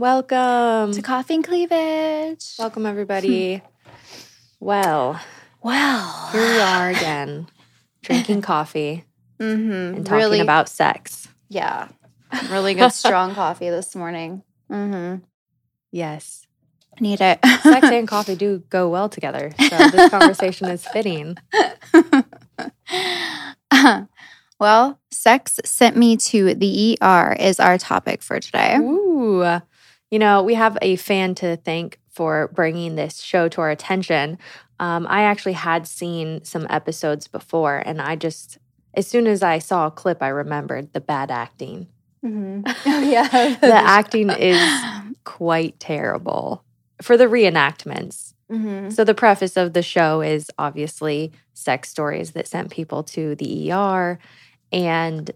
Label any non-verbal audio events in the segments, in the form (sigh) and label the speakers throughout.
Speaker 1: Welcome.
Speaker 2: to Coffee and Cleavage.
Speaker 1: Welcome, everybody. (laughs) well,
Speaker 2: Well,
Speaker 1: here we are again, drinking coffee (laughs)
Speaker 2: mm-hmm.
Speaker 1: and talking
Speaker 2: really,
Speaker 1: about sex.
Speaker 2: yeah, really good strong (laughs) coffee this morning. Mm-hmm.
Speaker 1: Yes.
Speaker 2: Need it.
Speaker 1: Sex and coffee do go well together. So this conversation is fitting.
Speaker 2: well, sex sent me to the ER is our topic for today.
Speaker 1: Ooh. You know, we have a fan to thank for bringing this show to our attention. Um, I actually had seen some episodes before, and I just, as soon as I saw a clip, I remembered the bad acting.
Speaker 2: Mm-hmm. (laughs) Yeah,
Speaker 1: The acting is quite terrible for the reenactments.
Speaker 2: Mhm.
Speaker 1: So, the preface of the show is obviously sex stories that sent people to the ER, and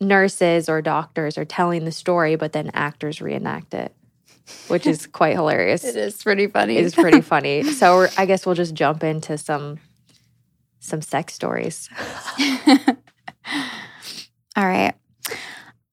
Speaker 1: nurses or doctors are telling the story, but then actors reenact it, which is (laughs) quite hilarious.
Speaker 2: It is pretty funny.
Speaker 1: It is pretty (laughs) funny. So, I guess we'll just jump into some some sex stories. (laughs)
Speaker 2: All right.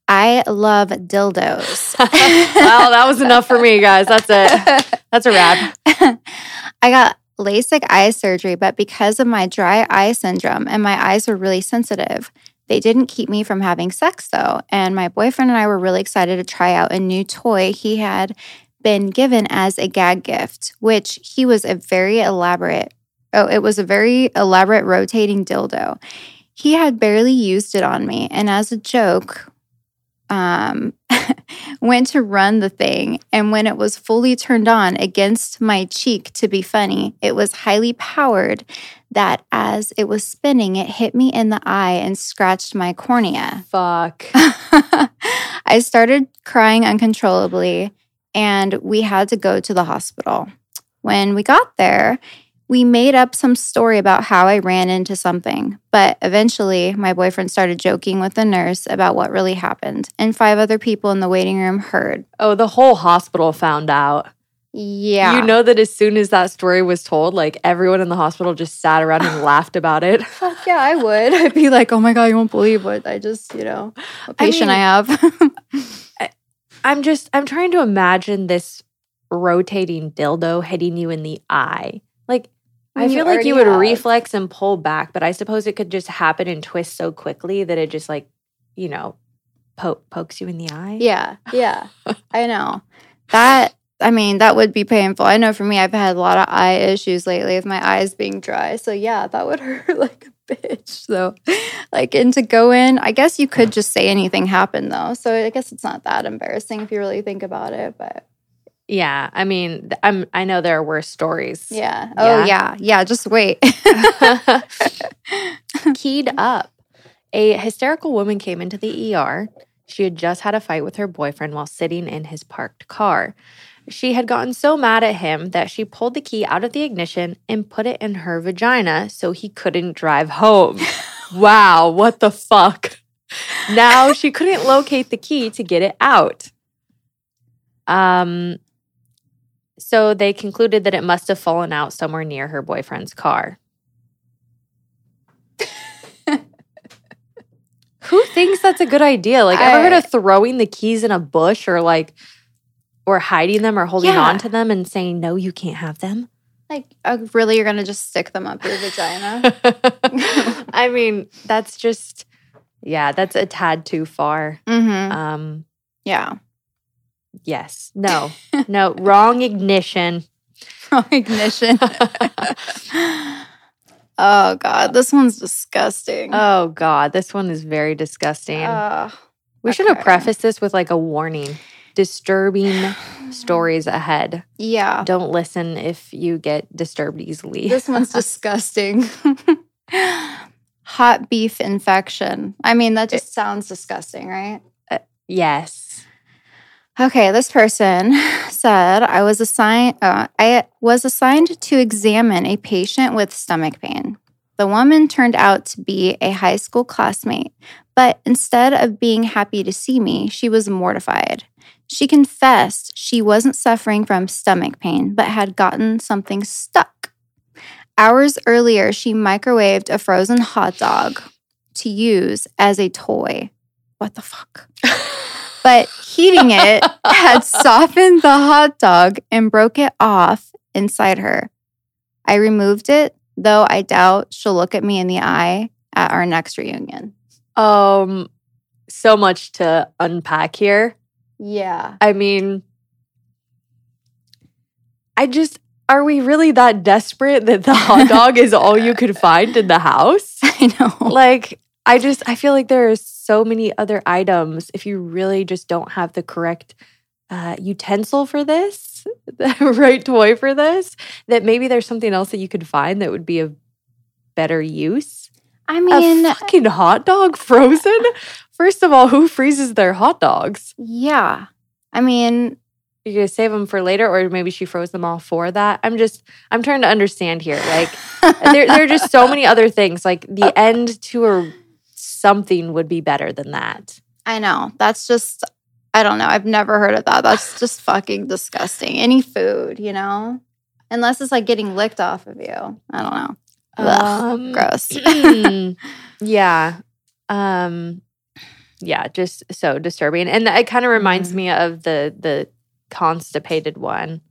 Speaker 2: I love dildos.
Speaker 1: well, that was enough for me, guys. That's it. That's a wrap.
Speaker 2: I got LASIK eye surgery, but because of my dry eye syndrome and my eyes were really sensitive, they didn't keep me from having sex though. And my boyfriend and I were really excited to try out a new toy he had been given as a gag gift, which he was a very elaborate. Oh, it was a very elaborate rotating dildo. He had barely used it on me, and as a joke, um, (laughs) went to run the thing. And when it was fully turned on against my cheek to be funny, it was highly powered that as it was spinning, it hit me in the eye and scratched my cornea.
Speaker 1: Fuck. (laughs)
Speaker 2: I started crying uncontrollably, and we had to go to the hospital. When we got there, we made up some story about how I ran into something, but eventually my boyfriend started joking with the nurse about what really happened, and five other people in the waiting room heard.
Speaker 1: Oh, the whole hospital found out.
Speaker 2: Yeah.
Speaker 1: You know that as soon as that story was told, like everyone in the hospital just sat around and (laughs) laughed about it.
Speaker 2: Fuck yeah, I would. I'd be like, oh my God, you won't believe what I just, you know, what
Speaker 1: I
Speaker 2: patient
Speaker 1: mean- (laughs)
Speaker 2: I, have.
Speaker 1: I'm just, I'm trying to imagine this rotating dildo hitting you in the eye. Like, I feel like you would
Speaker 2: have-
Speaker 1: reflex and pull back, but I suppose it could just happen and twist so quickly that it just like, you know, po- pokes you in the eye.
Speaker 2: yeah, yeah, I know. That, I mean, that would be painful. I know for me, I've had a lot of eye issues lately with my eyes being dry. So yeah, that would (laughs) hurt like a bitch. So, like, and to go in, I guess you could just say anything happened though. So I guess it's not that embarrassing if you really think about it. But
Speaker 1: Yeah, I mean, I'm I know there are worse stories.
Speaker 2: yeah. Oh,
Speaker 1: Yeah.
Speaker 2: yeah. Yeah. Just wait. (laughs) (laughs)
Speaker 1: Keyed up. A hysterical woman came into the ER. She had just had a fight with her boyfriend while sitting in his parked car. She had gotten so mad at him that she pulled the key out of the ignition and put it in her vagina so he couldn't drive home. (laughs) wow, what the fuck? Now she couldn't locate the key to get it out. Um so they concluded that it must have fallen out somewhere near her boyfriend's car. (laughs) Who thinks that's a good idea? Like, I, ever heard of throwing the keys in a bush or like, or hiding them or holding
Speaker 2: Yeah.
Speaker 1: on to them and saying, no, you can't have them?
Speaker 2: like, uh, really, you're going to just stick them up your vagina? (laughs) (laughs)
Speaker 1: I mean, that's just, yeah, that's a tad too far.
Speaker 2: mm-hmm.
Speaker 1: Um,
Speaker 2: Yeah.
Speaker 1: Yes, no, no, wrong ignition. (laughs)
Speaker 2: Wrong ignition. oh God, this one's disgusting.
Speaker 1: Oh God, this one is very disgusting.
Speaker 2: Uh,
Speaker 1: we should have
Speaker 2: okay.
Speaker 1: prefaced this with like a warning: disturbing (sighs) stories ahead.
Speaker 2: yeah,
Speaker 1: Don't listen if you get disturbed easily.
Speaker 2: this one's (laughs) disgusting. (laughs) Hot beef infection. I mean, that just sounds disgusting, right?
Speaker 1: yes.
Speaker 2: Okay, this person (sighs) said I was assigned uh, I was assigned to examine a patient with stomach pain. The woman turned out to be a high school classmate, but instead of being happy to see me, she was mortified. She confessed she wasn't suffering from stomach pain, but had gotten something stuck. Hours earlier, she microwaved a frozen hot dog to use as a toy. What the fuck? (laughs) but heating it had (laughs) softened the hot dog and broke it off inside her. I removed it, though I doubt she'll look at me in the eye at our next reunion.
Speaker 1: Um, so much to unpack here.
Speaker 2: Yeah.
Speaker 1: I mean, I just are we really that desperate that the hot dog is all you could find in the house? (laughs)
Speaker 2: I know.
Speaker 1: Like, I just I feel like there are so many other items if you really just don't have the correct uh, utensil for this, (laughs) the right toy for this, that maybe there's something else that you could find that would be of better use.
Speaker 2: I mean,
Speaker 1: a fucking hot dog (laughs) frozen? First of all, who freezes their hot dogs?
Speaker 2: yeah. I mean,
Speaker 1: you're gonna save them for later, or maybe she froze them all for that. I'm just, I'm trying to understand here. Like, (laughs) there, there are just so many other things. Like the end to a something would be better than that.
Speaker 2: I know. That's just, I don't know. I've never heard of that. That's (sighs) just fucking disgusting. Any food, you know? Unless it's like getting licked off of you. I don't know. Ugh,
Speaker 1: Um,
Speaker 2: gross. (clears throat)
Speaker 1: yeah. Um, yeah, just so disturbing. And it kind of reminds
Speaker 2: Mhm.
Speaker 1: me of the the constipated one.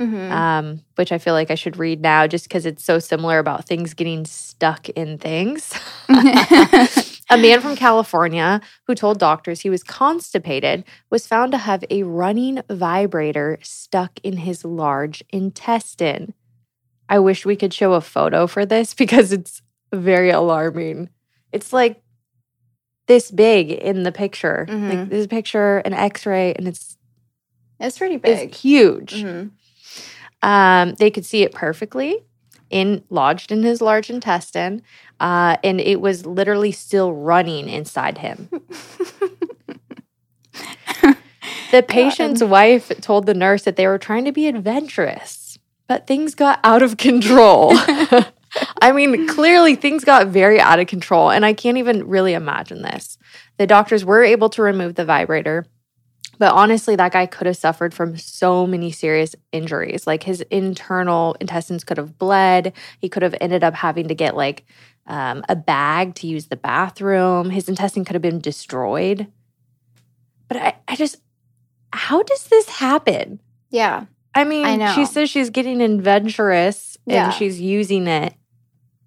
Speaker 2: Mhm.
Speaker 1: um, which I feel like I should read now just because it's so similar about things getting stuck in things. (laughs) (laughs) (laughs) a man from California who told doctors he was constipated was found to have a running vibrator stuck in his large intestine. I wish we could show a photo for this (laughs) because it's very alarming. It's like this big in the picture. Like
Speaker 2: Mhm.
Speaker 1: this picture, an x-ray, and it's,
Speaker 2: it's pretty big.
Speaker 1: it's huge.
Speaker 2: Mhm.
Speaker 1: Um, they could see it perfectly in lodged in his large intestine, uh, and it was literally still running inside him. (laughs) The patient's wife told the nurse that they were trying to be adventurous, but things got out of control. (laughs) I mean, clearly things got very out of control, and I can't even really imagine this. The doctors were able to remove the vibrator, but honestly, that guy could have suffered from so many serious injuries. Like his internal intestines could have bled. He could have ended up having to get like um, a bag to use the bathroom. His intestine could have been destroyed. But I, I just, how does this happen?
Speaker 2: yeah.
Speaker 1: I mean,
Speaker 2: I
Speaker 1: she says she's getting adventurous
Speaker 2: Yeah.
Speaker 1: and she's using it,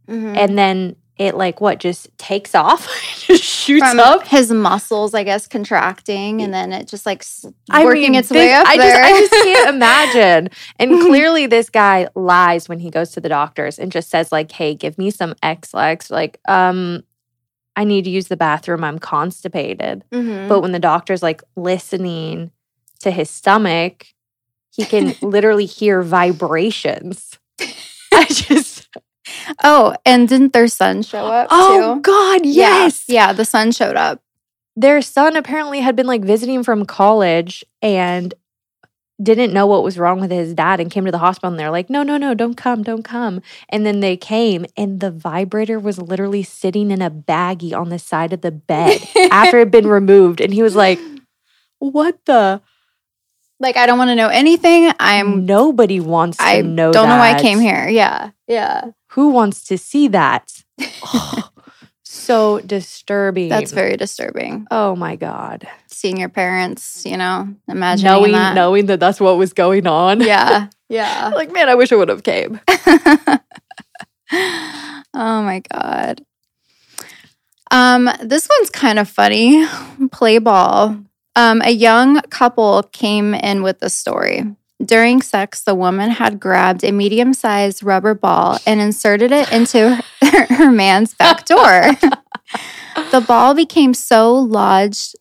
Speaker 2: Mhm.
Speaker 1: and then it like what just takes off, (laughs) just shoots
Speaker 2: From
Speaker 1: up.
Speaker 2: his muscles, I guess, contracting, and then it just like
Speaker 1: I
Speaker 2: working
Speaker 1: mean,
Speaker 2: its way up
Speaker 1: I
Speaker 2: there.
Speaker 1: just, I just can't imagine. And (laughs) clearly, this guy lies when he goes to the doctors and just says like, "Hey, give me some Ex-Lax." Like, um, I need to use the bathroom. I'm constipated.
Speaker 2: Mhm.
Speaker 1: But when the doctor's like listening to his stomach, he can literally hear vibrations. (laughs) I just,
Speaker 2: oh, and didn't their son show up
Speaker 1: oh
Speaker 2: too?
Speaker 1: God, yes.
Speaker 2: Yeah, the son showed up.
Speaker 1: Their son apparently had been like visiting from college and didn't know what was wrong with his dad and came to the hospital and they're like, no, no, no, don't come, don't come. And then they came and the vibrator was literally sitting in a baggie on the side of the bed (laughs) after it had been removed. And he was like, what the?
Speaker 2: like, I don't want to know anything. I'm.
Speaker 1: Nobody wants to
Speaker 2: I
Speaker 1: know
Speaker 2: don't know why I came here. Yeah. Yeah.
Speaker 1: Who wants to see that? Oh, (laughs) so disturbing.
Speaker 2: That's very disturbing.
Speaker 1: Oh my god.
Speaker 2: Seeing your parents, you know, imagining
Speaker 1: knowing
Speaker 2: that.
Speaker 1: knowing that that's what was going on.
Speaker 2: Yeah. (laughs) Yeah.
Speaker 1: like man, I wish I would have came. (laughs)
Speaker 2: oh my god. Um, this one's kind of funny. Play ball. Um, a young couple came in with the story. During sex, the woman had grabbed a medium sized rubber ball and inserted it into her, (laughs) her man's back door. the ball became so lodged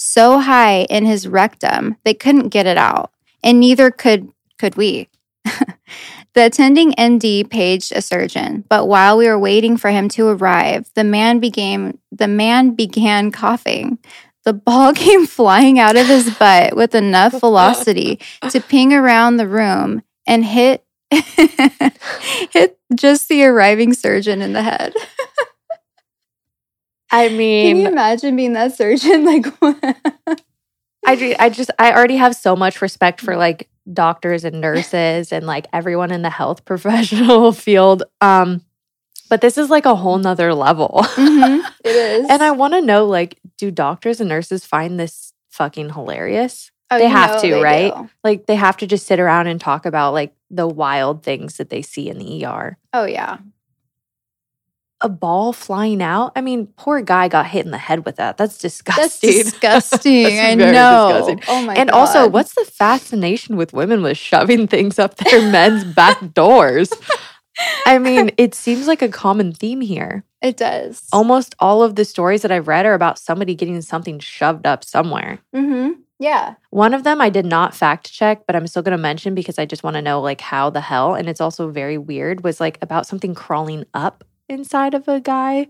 Speaker 2: so high in his rectum, they couldn't get it out, and neither could could we. (laughs) the attending MD paged a surgeon, but while we were waiting for him to arrive, the man began the man began coughing. The ball (laughs) came flying out of his butt with enough (laughs) velocity to ping around the room and hit (laughs) hit just the arriving surgeon in the head.
Speaker 1: I mean,
Speaker 2: Can you imagine being that surgeon? Like,
Speaker 1: I I just I already have so much respect for like doctors and nurses and like everyone in the health professional field. Um, but this is like a whole nother level.
Speaker 2: Mhm, (laughs) it is.
Speaker 1: And I want to know like, do doctors and nurses find this fucking hilarious.
Speaker 2: Oh,
Speaker 1: They have to,
Speaker 2: they
Speaker 1: right?
Speaker 2: do.
Speaker 1: Like they have to just sit around and talk about like the wild things that they see in the ER.
Speaker 2: Oh yeah.
Speaker 1: A ball flying out. I mean, poor guy got hit in the head with that. That's disgusting.
Speaker 2: That's disgusting. (laughs)
Speaker 1: That's
Speaker 2: I
Speaker 1: very
Speaker 2: know.
Speaker 1: disgusting.
Speaker 2: Oh my
Speaker 1: and
Speaker 2: god.
Speaker 1: also, what's the fascination with women with shoving things up their men's back doors? I mean, it seems like a common theme here.
Speaker 2: it does.
Speaker 1: Almost all of the stories that I've read are about somebody getting something shoved up somewhere.
Speaker 2: Mm-hmm. Yeah.
Speaker 1: One of them I did not fact check, but I'm still going to mention because I just want to know like how the hell and it's also very weird was like about something crawling up inside of a guy.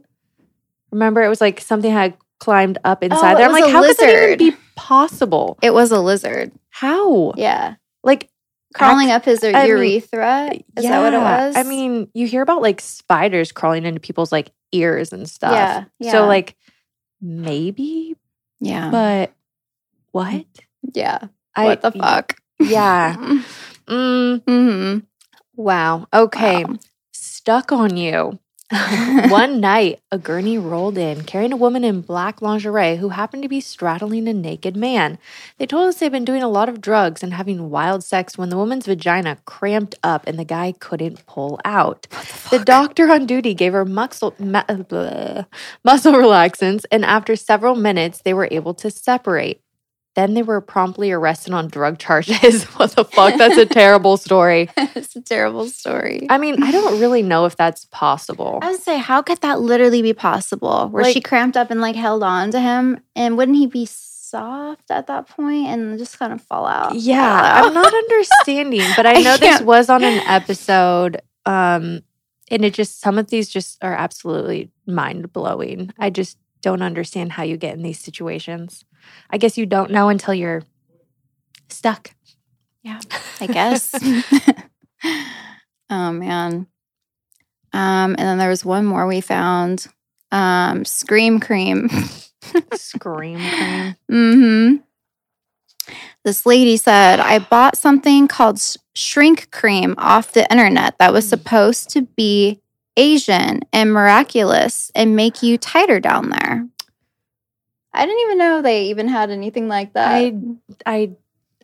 Speaker 1: Remember it was like something had climbed up inside
Speaker 2: Oh,
Speaker 1: there. I'm like how could that even be possible?
Speaker 2: It was a lizard.
Speaker 1: How?
Speaker 2: Yeah.
Speaker 1: Like
Speaker 2: Crawling
Speaker 1: act-
Speaker 2: up his
Speaker 1: I mean,
Speaker 2: urethra. Is that what it was?
Speaker 1: I mean, you hear about like spiders crawling into people's like ears and stuff.
Speaker 2: Yeah, yeah.
Speaker 1: So like maybe,
Speaker 2: yeah.
Speaker 1: but what?
Speaker 2: yeah.
Speaker 1: I
Speaker 2: what the fuck?
Speaker 1: Yeah. (laughs) Mm,
Speaker 2: hmm
Speaker 1: wow. Okay.
Speaker 2: Wow.
Speaker 1: Stuck on you. (laughs) One night, a gurney rolled in carrying a woman in black lingerie who happened to be straddling a naked man. They told us they'd been doing a lot of drugs and having wild sex when the woman's vagina cramped up and the guy couldn't pull out. The doctor on duty gave her muscle, mu- uh, blah, muscle relaxants, and after several minutes, they were able to separate. Then they were promptly arrested on drug charges. (laughs) what the fuck? That's a terrible story. (laughs)
Speaker 2: it's a terrible story.
Speaker 1: I mean, I don't really know if that's possible.
Speaker 2: I would say, how could that literally be possible? Where she cramped up and like held on to him, and wouldn't he be soft at that point and just kind of fall out?
Speaker 1: Yeah, I'm not (laughs) understanding, but I
Speaker 2: I
Speaker 1: know this was on an episode. Um, and it just some of these just are absolutely mind blowing. I just don't understand how you get in these situations. I guess you don't know until you're stuck.
Speaker 2: Yeah, (laughs) I guess. (laughs) oh man. Um, and then there was one more we found. Um, Scream Cream.
Speaker 1: Scream cream. (laughs)
Speaker 2: hmm This lady said, I bought something called s- shrink cream off the internet that was
Speaker 1: Mm.
Speaker 2: supposed to be Asian and miraculous and make you tighter down there. I didn't even know they even had anything like that.
Speaker 1: I I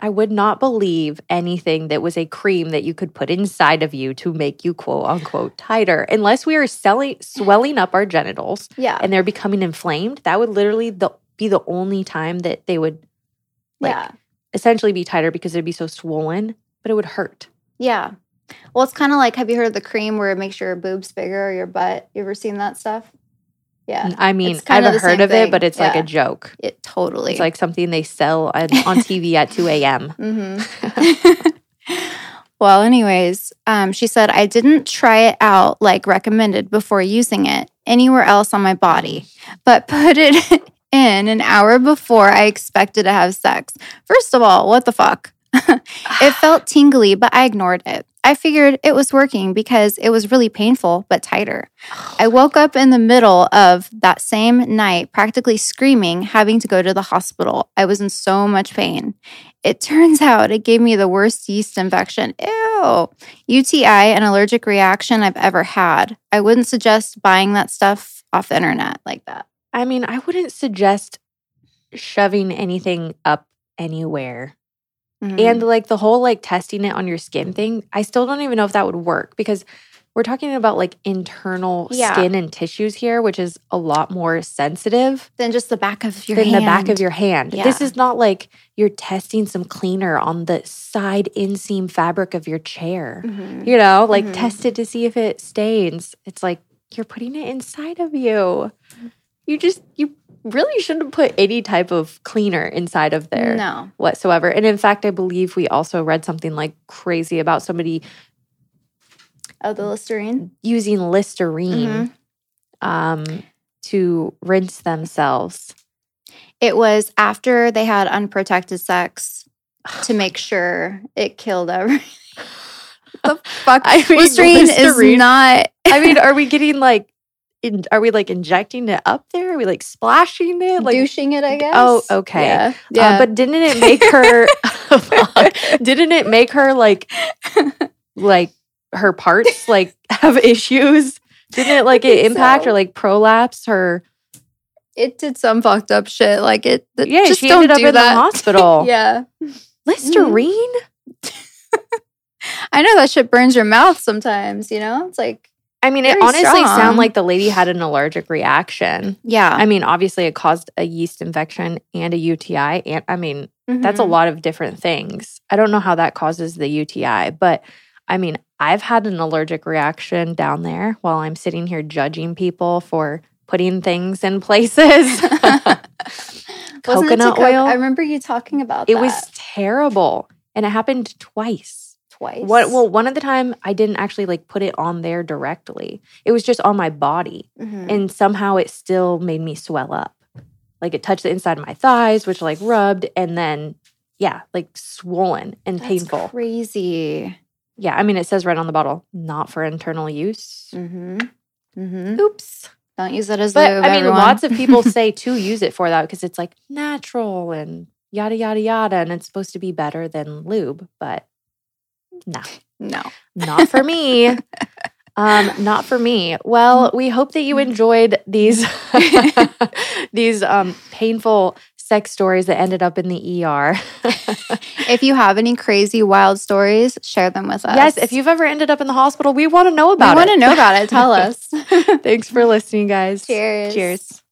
Speaker 1: I would not believe anything that was a cream that you could put inside of you to make you quote unquote tighter, unless we are selling swelling up our genitals
Speaker 2: yeah.
Speaker 1: and they're becoming inflamed. That would literally the, be the only time that they would like
Speaker 2: yeah.
Speaker 1: essentially be tighter because it'd be so swollen, but it would hurt.
Speaker 2: Yeah. Well, it's kind of like have you heard of the cream where it makes your boobs bigger or your butt? You ever seen that stuff? Yeah.
Speaker 1: I mean, I've
Speaker 2: the
Speaker 1: heard of it, but it's like a joke.
Speaker 2: It totally.
Speaker 1: It's like something they sell on, on TV at 2 a.m. (laughs)
Speaker 2: hmm (laughs) well, anyways, um, she said I didn't try it out like recommended before using it anywhere else on my body, but put it (laughs) in an hour before I expected to have sex. First of all, what the fuck? it felt tingly, but I ignored it. I figured it was working because it was really painful, but tighter. I (sighs) woke up in the middle of that same night, practically screaming, having to go to the hospital. I was in so much pain. It (laughs) turns out it gave me the worst yeast infection. Ew. UTI, an allergic reaction I've ever had. I wouldn't suggest buying that stuff off the internet like that.
Speaker 1: I mean, I wouldn't suggest shoving anything up anywhere.
Speaker 2: Mhm.
Speaker 1: And like the whole like testing it on your skin thing, I still don't even know if that would work because we're talking about like internal
Speaker 2: Yeah.
Speaker 1: skin and tissues here, which is a lot more sensitive
Speaker 2: than just the back of your
Speaker 1: than
Speaker 2: hand.
Speaker 1: the back of your hand. This is not like you're testing some cleaner on the side inseam fabric of your chair.
Speaker 2: Mhm.
Speaker 1: You know, like
Speaker 2: Mhm.
Speaker 1: test it to see if it stains. It's like you're putting it inside of you. You just you really shouldn't put any type of cleaner inside of there
Speaker 2: No.
Speaker 1: whatsoever. And in fact, I believe we also read something like crazy about somebody
Speaker 2: Oh, the Listerine.
Speaker 1: using Listerine
Speaker 2: Mhm.
Speaker 1: um, to rinse themselves.
Speaker 2: It was after they had unprotected sex (sighs) to make sure it killed everything. (laughs) the fuck?
Speaker 1: I (laughs) mean,
Speaker 2: Listerine,
Speaker 1: Listerine.
Speaker 2: is not. (laughs)
Speaker 1: I mean, are we getting like, in, are we like injecting it up there? Are we like splashing it? Like,
Speaker 2: douching it, I guess.
Speaker 1: Oh, okay.
Speaker 2: Yeah.
Speaker 1: Uh,
Speaker 2: yeah.
Speaker 1: but didn't it make her? (laughs) (laughs) didn't it make her like, like her parts like (laughs) have issues? Didn't it like it impact
Speaker 2: so.
Speaker 1: or like prolapse her?
Speaker 2: it did some fucked up shit. Like it. th-
Speaker 1: Yeah,
Speaker 2: just
Speaker 1: she
Speaker 2: don't
Speaker 1: ended up in
Speaker 2: that.
Speaker 1: the hospital.
Speaker 2: yeah,
Speaker 1: Listerine?
Speaker 2: I know that shit burns your mouth sometimes. You know, it's like
Speaker 1: I mean, it honestly
Speaker 2: strong.
Speaker 1: sounded like the lady had an allergic reaction.
Speaker 2: yeah.
Speaker 1: I mean, obviously, it caused a yeast infection and a UTI. And I mean, that's a
Speaker 2: Mhm.
Speaker 1: lot of different things. I don't know how that causes the UTI, but I mean, I've had an allergic reaction down there while I'm sitting here judging people for putting things in places. (laughs) (laughs)
Speaker 2: Wasn't it to
Speaker 1: Coconut
Speaker 2: co-
Speaker 1: oil.
Speaker 2: I remember you talking about
Speaker 1: it
Speaker 2: that
Speaker 1: was terrible. And it happened twice.
Speaker 2: Twice.
Speaker 1: What well, one of the time I didn't actually like put it on there directly. It was just on my body.
Speaker 2: Mhm.
Speaker 1: And somehow it still made me swell up. Like it touched the inside of my thighs, which like rubbed, and then yeah, like swollen and
Speaker 2: That's
Speaker 1: painful.
Speaker 2: Crazy.
Speaker 1: Yeah, I mean, it says right on the bottle, not for internal use.
Speaker 2: Mm-hmm. Mm-hmm.
Speaker 1: Oops.
Speaker 2: Don't use it as
Speaker 1: But
Speaker 2: lube.
Speaker 1: I mean,
Speaker 2: everyone.
Speaker 1: lots of people (laughs) say to use it for that because it's like natural and yada, yada, yada. And it's supposed to be better than lube, but no,
Speaker 2: no.
Speaker 1: not for me. (laughs) Um, not for me. Well, we hope that you enjoyed these (laughs) these um painful sex stories that ended up in the ER. (laughs)
Speaker 2: If you have any crazy wild stories, share them with us.
Speaker 1: yes, if you've ever ended up in the hospital, we want to know about it.
Speaker 2: we want to know about it, tell us.
Speaker 1: Thanks for listening, guys.
Speaker 2: Cheers.
Speaker 1: Cheers.